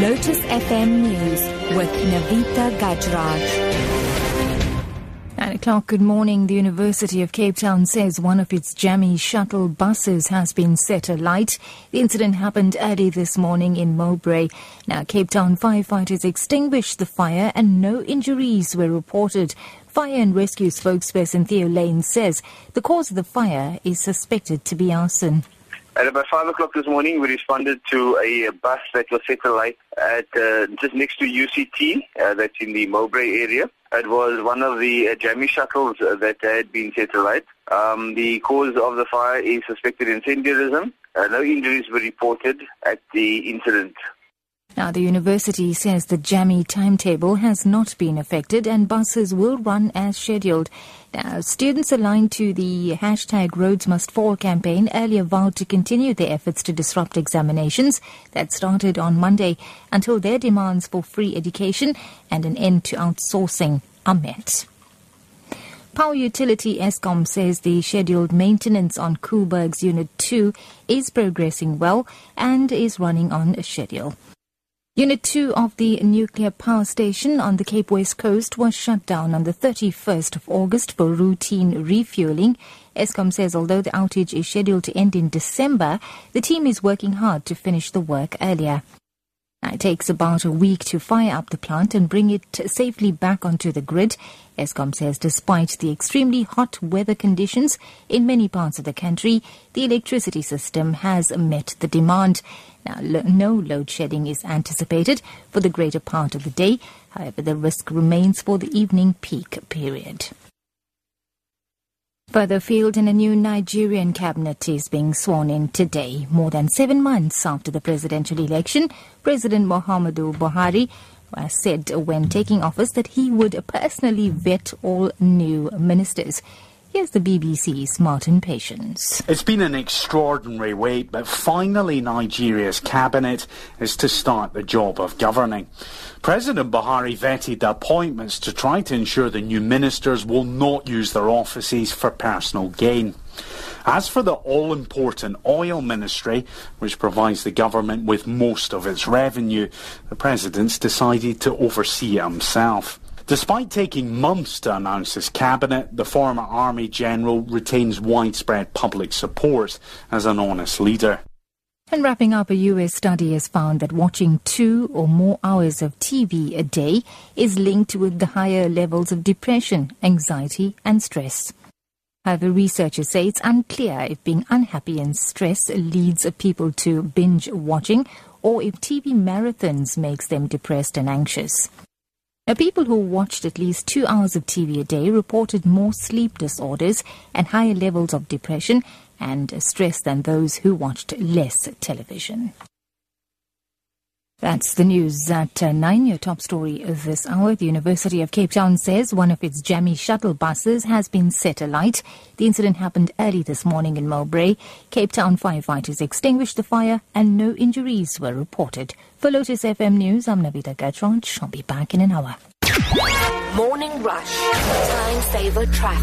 Lotus FM News with Navita Gajraj. 9 o'clock, good morning. The University of Cape Town says one of its Jammie shuttle buses has been set alight. The incident happened early this morning in Mowbray. Now, Cape Town firefighters extinguished the fire and no injuries were reported. Fire and Rescue spokesperson Theo Layne says the cause of the fire is suspected to be arson. At about 5 o'clock this morning, we responded to a bus that was set alight at uh, just next to UCT, uh, that's in the Mowbray area. It was one of the uh, Jammie shuttles uh, that had been set alight. Um, the cause of the fire is suspected incendiarism. Uh, no injuries were reported at the incident. Now, the university says the Jammie timetable has not been affected and buses will run as scheduled. Now, students aligned to the hashtag Rhodes Must Fall campaign earlier vowed to continue their efforts to disrupt examinations that started on Monday until their demands for free education and an end to outsourcing are met. Power Utility Eskom says the scheduled maintenance on Koeberg's Unit 2 is progressing well and is running on a schedule. Unit 2 of the nuclear power station on the Cape West coast was shut down on the 31st of August for routine refueling. Eskom says although the outage is scheduled to end in December, the team is working hard to finish the work earlier. It takes about a week to fire up the plant and bring it safely back onto the grid. Eskom says despite the extremely hot weather conditions in many parts of the country, the electricity system has met the demand. Now, lo- no load shedding is anticipated for the greater part of the day. However, the risk remains for the evening peak period. Further afield in a new Nigerian cabinet is being sworn in today, more than seven months after the presidential election. President Muhammadu Buhari uh, said when taking office that he would personally vet all new ministers. Here's the BBC's Martin Patience. It's been an extraordinary wait, but finally Nigeria's cabinet is to start the job of governing. President Buhari vetted the appointments to try to ensure the new ministers will not use their offices for personal gain. As for the all important oil ministry, which provides the government with most of its revenue, the president's decided to oversee it himself. Despite taking months to announce his cabinet, the former army general retains widespread public support as an honest leader. And wrapping up, a US study has found that watching two or more hours of TV a day is linked with the higher levels of depression, anxiety, and stress. However, researchers say it's unclear if being unhappy and stressed leads people to binge watching or if TV marathons makes them depressed and anxious. People who watched at least two hours of TV a day reported more sleep disorders and higher levels of depression and stress than those who watched less television. That's the news at uh, 9. Your top story of this hour. The University of Cape Town says one of its Jammie shuttle buses has been set alight. The incident happened early this morning in Mowbray. Cape Town firefighters extinguished the fire and no injuries were reported. For Lotus FM News, I'm Navita Gajraj. I'll be back in an hour. Morning Rush. Time saver traffic.